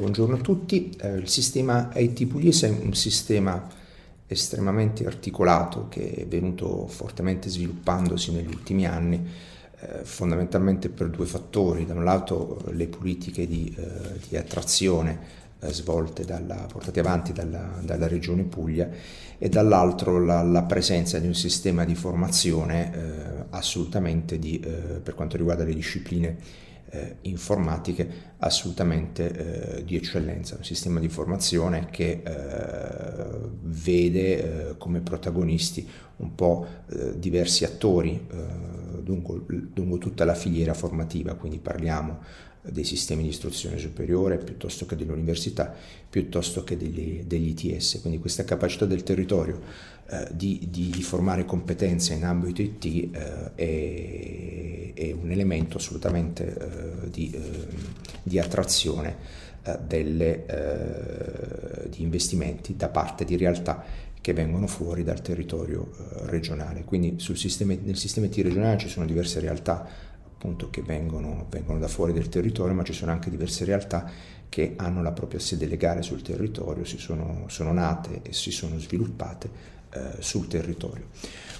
buongiorno a tutti. Eh, il sistema IT pugliese è un sistema estremamente articolato che è venuto fortemente sviluppandosi negli ultimi anni, eh, fondamentalmente per due fattori. Da un lato le politiche di, eh, di attrazione eh, svolte, dalla, portate avanti dalla, dalla, Regione Puglia e dall'altro la, la, presenza di un sistema di formazione eh, assolutamente di, eh, per quanto riguarda le discipline eh, informatiche assolutamente eh, di eccellenza, un sistema di formazione che eh, vede come protagonisti un po' diversi attori lungo, lungo tutta la filiera formativa, quindi parliamo dei sistemi di istruzione superiore piuttosto che dell'università, piuttosto che degli, degli ITS. Quindi questa capacità del territorio eh, di, di, di, formare competenze in ambito IT eh, è, è, un elemento assolutamente eh, di, eh, di, attrazione eh, delle, eh, di investimenti da parte di realtà che vengono fuori dal territorio regionale. Quindi sistema, nel sistema IT regionale ci sono diverse realtà appunto, che vengono, vengono, da fuori del territorio, ma ci sono anche diverse realtà che hanno la propria sede legale sul territorio, si sono, sono nate e si sono sviluppate eh, sul territorio.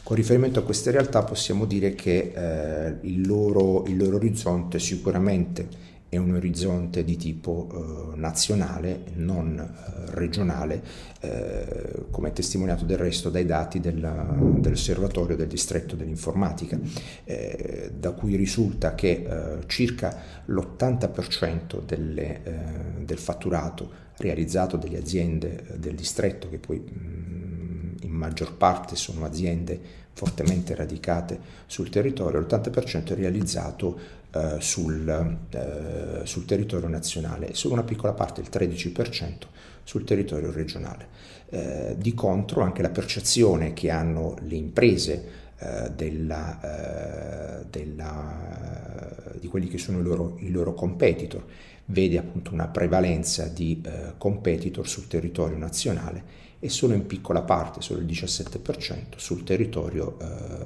Con riferimento a queste realtà possiamo dire che eh, il, loro, il loro orizzonte sicuramente è un orizzonte di tipo eh, nazionale, non eh, regionale, eh, come testimoniato del resto dai dati della, dell'osservatorio del distretto dell'informatica, eh, da cui risulta che eh, circa l'80% delle, eh, del fatturato realizzato dalle aziende del distretto, che poi mh, mm, in maggior parte sono aziende fortemente radicate sul territorio, l'80% è realizzato eh, sul, eh, sul, territorio nazionale e solo una piccola parte, il 13%, sul territorio regionale. Eh, di contro anche la percezione che hanno le imprese eh, della, eh, della, di quelli che sono i loro, i loro, competitor vede appunto una prevalenza di competitor sul territorio nazionale e solo in piccola parte, solo il 17%, sul territorio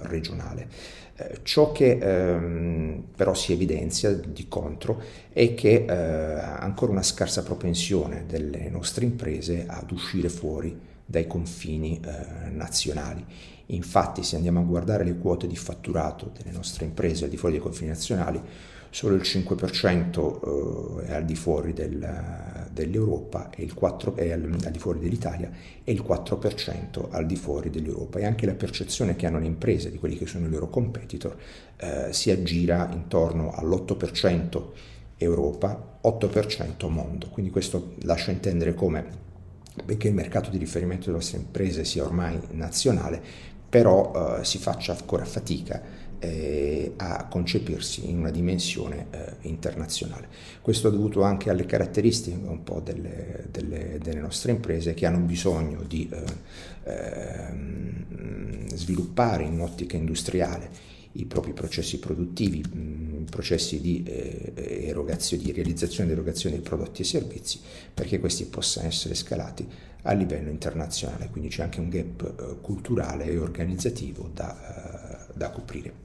regionale. Eh, ciò che ehm, però si evidenzia di contro è che eh, ancora una scarsa propensione delle nostre imprese ad uscire fuori dai confini eh, nazionali. Infatti se andiamo a guardare le quote di fatturato delle nostre imprese al di fuori dei confini nazionali, solo il 5% eh, è al di fuori del, dell'Europa e il 4% è al, al, di fuori dell'Italia e il 4% al di fuori dell'Europa e anche la percezione che hanno le imprese di quelli che sono i loro competitor eh, si aggira intorno all'8% Europa, 8% mondo. Quindi questo lascia intendere come, benché il mercato di riferimento delle nostre imprese sia ormai nazionale, però eh, si faccia ancora fatica eh, a concepirsi in una dimensione eh, internazionale. Questo è dovuto anche alle caratteristiche un po' delle, delle, delle nostre imprese che hanno bisogno di eh, ehm, sviluppare in ottica industriale i propri processi produttivi, mh, processi di, eh, erogazione, di realizzazione ed erogazione di prodotti e servizi, perché questi possano essere scalati a livello internazionale. Quindi c'è anche un gap eh, culturale e organizzativo da, eh, da coprire.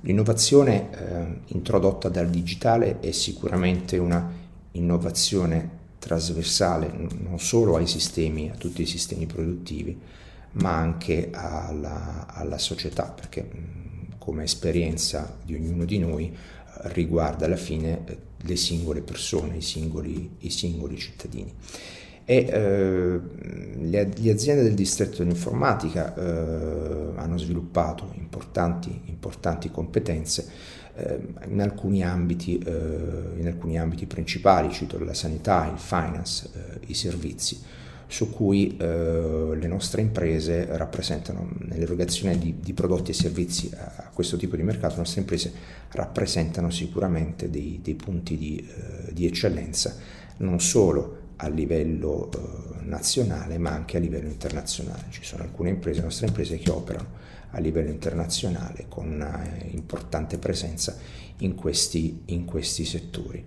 L'innovazione eh, introdotta dal digitale è sicuramente una innovazione trasversale non solo ai sistemi, a tutti i sistemi produttivi, ma anche alla, alla società, perché come esperienza di ognuno di noi eh, riguarda alla fine eh, le singole persone, i singoli, i singoli cittadini. E eh, le, aziende del distretto dell'informatica eh, hanno sviluppato importanti, importanti competenze eh, in, alcuni ambiti, eh, in, alcuni ambiti, principali, cito la sanità, il finance, i servizi, su cui eh, le nostre imprese rappresentano, nell'erogazione di, di, prodotti e servizi a, questo tipo di mercato, le nostre imprese rappresentano sicuramente dei, dei punti di, di eccellenza, non solo a livello eh, nazionale ma anche a livello internazionale. Ci sono alcune imprese, nostre imprese, che operano a livello internazionale con una eh, importante presenza in questi, in questi settori.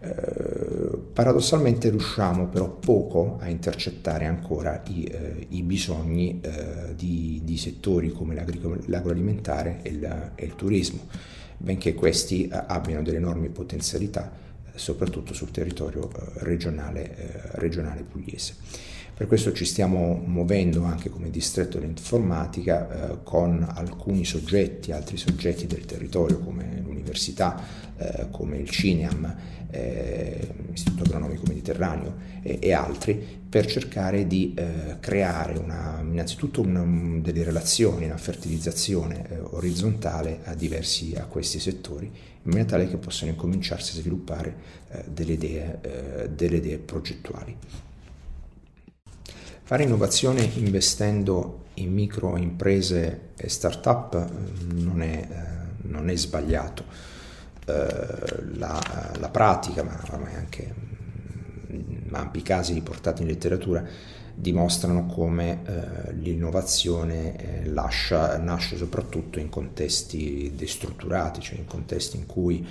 Eh, paradossalmente riusciamo però poco a intercettare ancora i, eh, i bisogni eh, di, di, settori come l'agroalimentare e il, e il turismo, benché questi eh, abbiano delle enormi potenzialità soprattutto sul territorio regionale, regionale pugliese. Per questo ci stiamo muovendo anche come distretto dell'informatica eh, con alcuni soggetti, altri soggetti del territorio come l'università, eh, come il CINEAM, eh, l'Istituto Agronomico Mediterraneo e altri, per cercare di eh, creare una, innanzitutto una, delle relazioni, una fertilizzazione eh, orizzontale a, diversi, a questi settori, in maniera tale che possano incominciarsi a sviluppare delle idee, delle idee progettuali. Fare innovazione investendo in micro imprese e start-up eh, non è, non è sbagliato. Eh, la, la, pratica, ma ormai anche mm, ampi casi riportati in letteratura, dimostrano come eh, l'innovazione eh, lascia, nasce soprattutto in contesti destrutturati, cioè in contesti in cui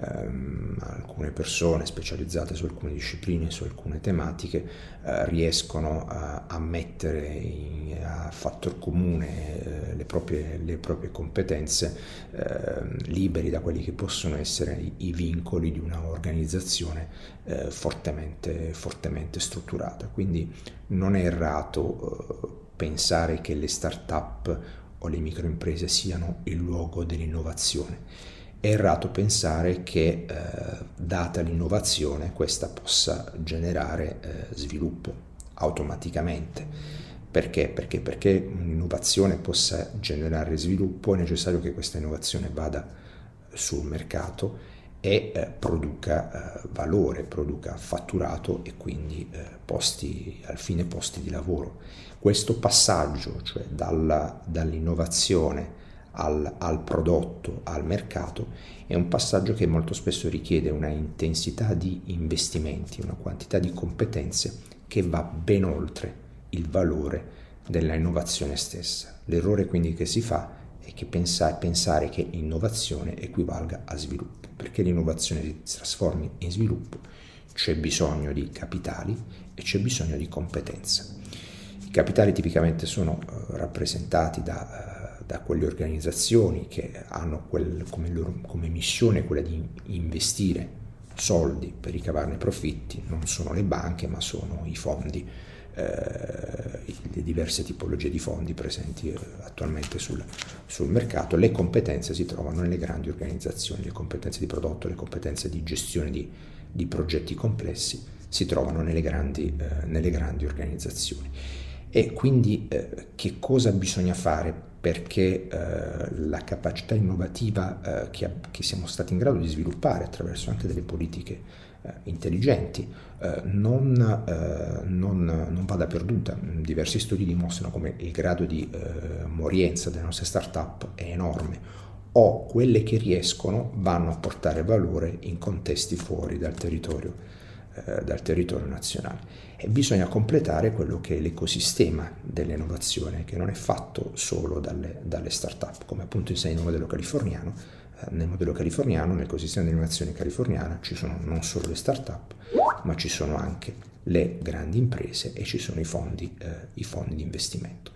ehm, alcune persone specializzate su alcune discipline, su alcune tematiche, eh, riescono a, a mettere in, a fattor comune eh, le proprie, le, proprie, competenze ehm, liberi da quelli che possono essere i, i vincoli di un'organizzazione eh, fortemente, fortemente strutturata. Quindi non è errato eh, pensare che le start-up o le microimprese siano il luogo dell'innovazione. Errato pensare che, eh, data l'innovazione, questa possa generare eh, sviluppo automaticamente. Perché? Perché, perché un'innovazione possa generare sviluppo è necessario che questa innovazione vada sul mercato e eh, produca eh, valore, produca fatturato e quindi eh, posti, al fine posti di lavoro. Questo passaggio, cioè dalla, dall'innovazione al, al, prodotto, al mercato, è un passaggio che molto spesso richiede una intensità di investimenti, una quantità di competenze che va ben oltre il valore della innovazione stessa. L'errore quindi che si fa è che pensa, pensare che innovazione equivalga a sviluppo. Perché l'innovazione si trasformi in sviluppo c'è bisogno di capitali e c'è bisogno di competenza. I capitali tipicamente sono uh, rappresentati da, uh, da, quelle organizzazioni che hanno quel, come, loro, come missione quella di investire soldi per ricavarne profitti, non sono le banche ma sono i fondi eh, le diverse tipologie di fondi presenti eh, attualmente sul, sul, mercato, le competenze si trovano nelle grandi organizzazioni, le competenze di prodotto, le competenze di gestione di, di progetti complessi si trovano nelle grandi, eh, nelle grandi organizzazioni. E quindi eh, che cosa bisogna fare perché eh, la capacità innovativa eh, che, che, siamo stati in grado di sviluppare attraverso anche delle politiche eh, intelligenti eh, non, eh, non, non, vada perduta. Diversi studi dimostrano come il grado di morienza delle nostre start-up è enorme o quelle che riescono vanno a portare valore in contesti fuori dal territorio, dal territorio nazionale. E bisogna completare quello che è l'ecosistema dell'innovazione, che non è fatto solo dalle, dalle start-up, come appunto insegna il modello californiano, nel modello californiano, nell'ecosistema di innovazione californiana, ci sono non solo le start-up, ma ci sono anche le grandi imprese e ci sono i fondi, eh, i fondi di investimento.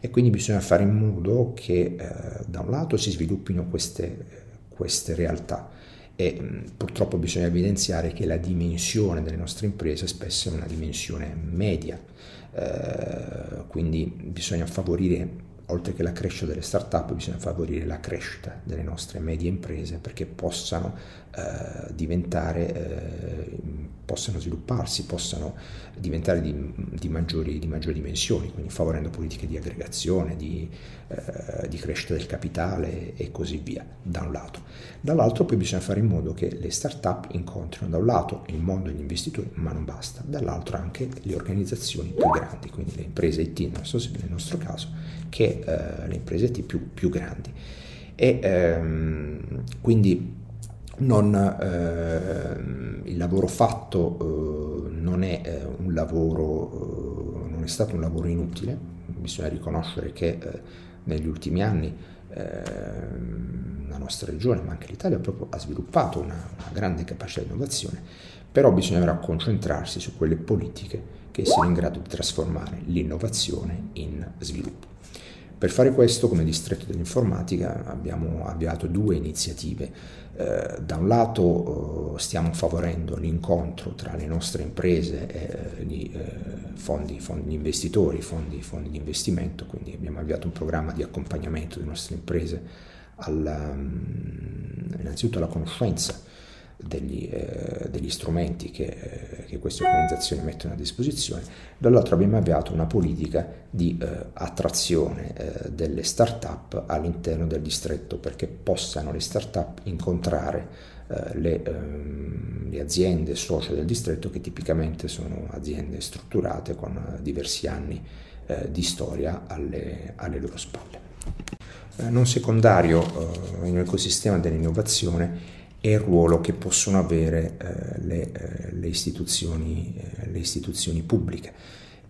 E quindi bisogna fare in modo che eh, da un lato si sviluppino queste, queste realtà e purtroppo bisogna evidenziare che la dimensione delle nostre imprese spesso è una dimensione media, eh, quindi bisogna favorire oltre che la crescita delle start-up, bisogna favorire la crescita delle nostre medie imprese perché possano eh, diventare, eh, possano svilupparsi, possano diventare di, di, maggiori, di, maggiori, dimensioni, quindi favorendo politiche di aggregazione, di, eh, di crescita del capitale e così via, da un lato. Dall'altro poi bisogna fare in modo che le start-up incontrino da un lato il mondo degli investitori, ma non basta, dall'altro anche le organizzazioni più grandi, quindi le imprese IT nel nostro, nel nostro caso, che eh, le imprese IT più, più grandi. E ehm, quindi non, eh, il lavoro fatto eh, non è eh, lavoro, eh, non è stato un lavoro inutile, bisogna riconoscere che eh, negli ultimi anni ehm, la nostra regione, ma anche l'Italia, proprio ha sviluppato una, una grande capacità di innovazione, però bisognerà concentrarsi su quelle politiche che siano in grado di trasformare l'innovazione in sviluppo. Per fare questo, come distretto dell'informatica, abbiamo avviato due iniziative. Eh, da un lato eh, stiamo favorendo l'incontro tra le nostre imprese e gli eh, fondi, fondi investitori, fondi, fondi di investimento, quindi abbiamo avviato un programma di accompagnamento delle nostre imprese alla, mm, innanzitutto alla conoscenza degli, eh, degli strumenti che, eh, che, queste organizzazioni mettono a disposizione, dall'altro abbiamo avviato una politica di eh, attrazione eh, delle start-up all'interno del distretto perché possano le start-up incontrare eh, le, ehm, le, aziende socie del distretto che tipicamente sono aziende strutturate con diversi anni eh, di storia alle, alle loro spalle. non secondario in un ecosistema dell'innovazione e il ruolo che possono avere eh, le, eh, le, istituzioni, eh, le, istituzioni, pubbliche.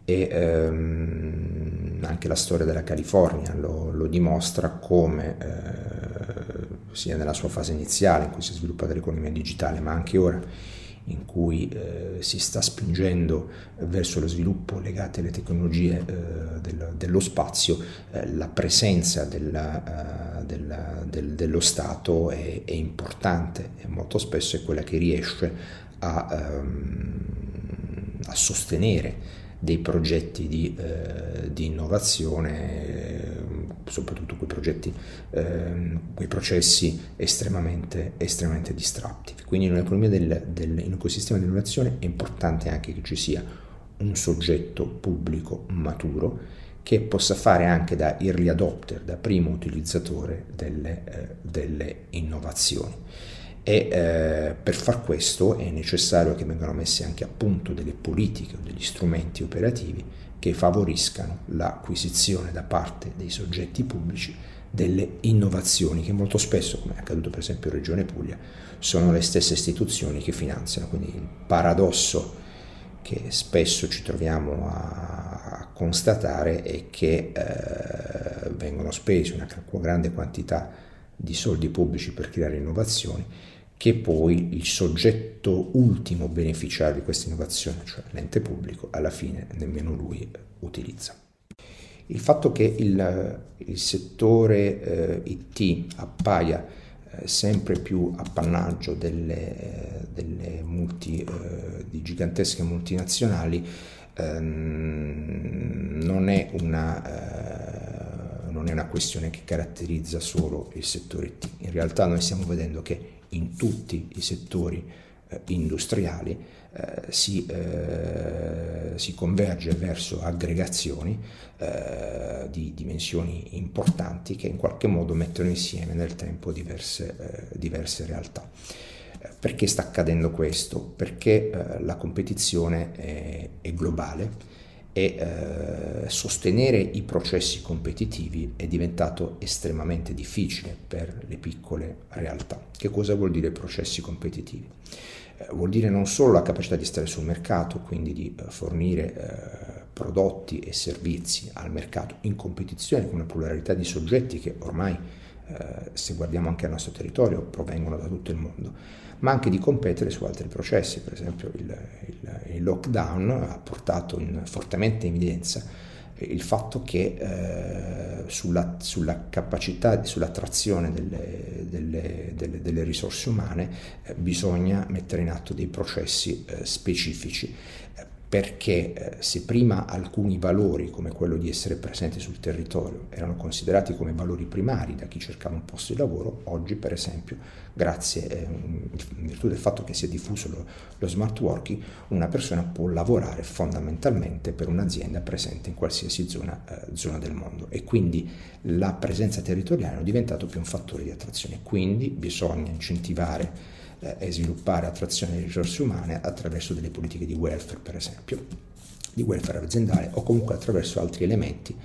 E ehm, anche la storia della California lo, lo dimostra come, eh, sia nella sua fase iniziale in cui si è sviluppata l'economia digitale, ma anche ora in cui eh, si sta spingendo verso lo sviluppo legato alle tecnologie eh, del, dello spazio, eh, la presenza della, eh, della, del, dello Stato è, è, importante e molto spesso è quella che riesce a, um, a sostenere dei progetti di, eh, di innovazione soprattutto quei progetti, eh, quei processi estremamente, estremamente distratti. Quindi in un'economia del, del, in un ecosistema di innovazione è importante anche che ci sia un soggetto pubblico maturo che possa fare anche da early adopter, da primo utilizzatore delle, eh, delle innovazioni. E eh, per far questo è necessario che vengano messe anche a punto delle politiche o degli strumenti operativi che favoriscano l'acquisizione da parte dei soggetti pubblici delle innovazioni che molto spesso, come è accaduto per esempio in Regione Puglia, sono le stesse istituzioni che finanziano. Quindi il paradosso che spesso ci troviamo a, constatare è che eh, vengono spesi una grande quantità di soldi pubblici per creare innovazioni che poi il soggetto ultimo beneficiario di questa innovazione, cioè l'ente pubblico, alla fine nemmeno lui utilizza. Il fatto che il, il settore eh, IT appaia eh, sempre più appannaggio delle, delle multi, eh, di gigantesche multinazionali ehm, non, è una, eh, non è una questione che caratterizza solo il settore IT. In realtà noi stiamo vedendo che in tutti i settori eh, industriali eh, si, eh, si, converge verso aggregazioni eh, di dimensioni importanti che in qualche modo mettono insieme nel tempo diverse, eh, diverse realtà. Eh, perché sta accadendo questo? Perché la competizione è, è globale e eh, sostenere i processi competitivi è diventato estremamente difficile per le piccole realtà. Che cosa vuol dire processi competitivi? Eh, vuol dire non solo la capacità di stare sul mercato, quindi di eh, fornire eh, prodotti e servizi al mercato in competizione con una pluralità di soggetti che ormai, eh, se guardiamo anche al nostro territorio, provengono da tutto il mondo, ma anche di competere su altri processi. Per esempio il, il, il lockdown ha portato in, fortemente in evidenza il fatto che eh, sulla, sulla, capacità, sull'attrazione delle, delle, delle, delle risorse umane eh, bisogna mettere in atto dei processi eh, specifici perché eh, se prima alcuni valori come quello di essere presenti sul territorio erano considerati come valori primari da chi cercava un posto di lavoro, oggi per esempio, grazie eh, in virtù del fatto che si è diffuso lo, lo, smart working, una persona può lavorare fondamentalmente per un'azienda presente in qualsiasi zona, eh, zona del mondo. E quindi la presenza territoriale è diventato più un fattore di attrazione, quindi bisogna incentivare e sviluppare attrazione di risorse umane attraverso delle politiche di welfare, per esempio, di welfare aziendale o comunque attraverso altri elementi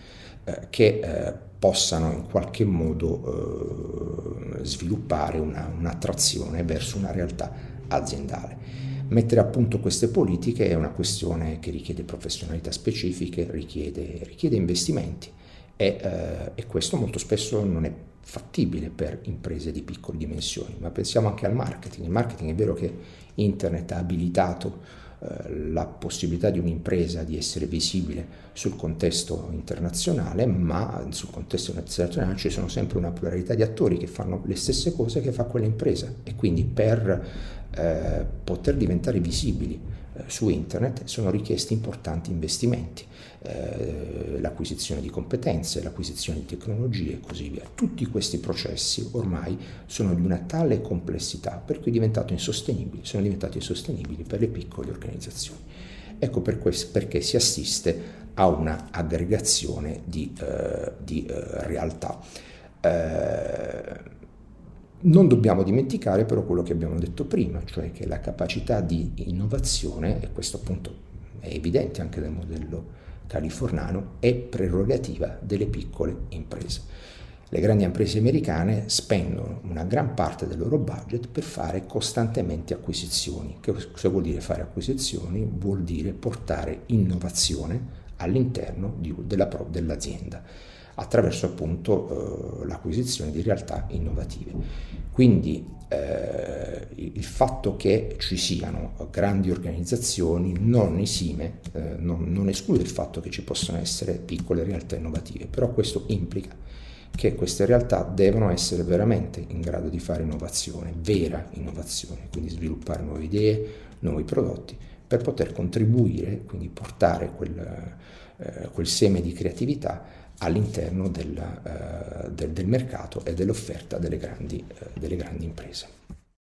eh, che eh, possano in qualche modo eh, sviluppare una, un'attrazione verso una realtà aziendale. Mettere a punto queste politiche è una questione che richiede professionalità specifiche, richiede, richiede investimenti e, eh, e questo molto spesso non è fattibile per imprese di piccole dimensioni, ma pensiamo anche al marketing. Il marketing è vero che internet ha abilitato eh, la possibilità di un'impresa di essere visibile sul contesto internazionale, ma sul contesto internazionale ci sono sempre una pluralità di attori che fanno le stesse cose che fa quell'impresa e quindi per eh, poter diventare visibili su internet sono richiesti importanti investimenti, eh, l'acquisizione di competenze, l'acquisizione di tecnologie e così via. Tutti questi processi ormai sono di una tale complessità per cui sono diventati insostenibili per le piccole organizzazioni. Ecco per questo, perché si assiste a una aggregazione di, eh, di eh, realtà. Non dobbiamo dimenticare però quello che abbiamo detto prima, cioè che la capacità di innovazione, e questo appunto è evidente anche nel modello californiano, è prerogativa delle piccole imprese. Le grandi imprese americane spendono una gran parte del loro budget per fare costantemente acquisizioni. Che cosa vuol dire fare acquisizioni? Vuol dire portare innovazione all'interno di, della, dell'azienda attraverso appunto eh, l'acquisizione di realtà innovative. Quindi eh, il fatto che ci siano grandi organizzazioni non esime, eh, non, non esclude il fatto che ci possano essere piccole realtà innovative, però questo implica che queste realtà devono essere veramente in grado di fare innovazione, vera innovazione, quindi sviluppare nuove idee, nuovi prodotti, per poter contribuire, quindi portare quel, eh, quel seme di creatività all'interno del, uh, del, del, mercato e dell'offerta delle grandi, uh, delle grandi imprese.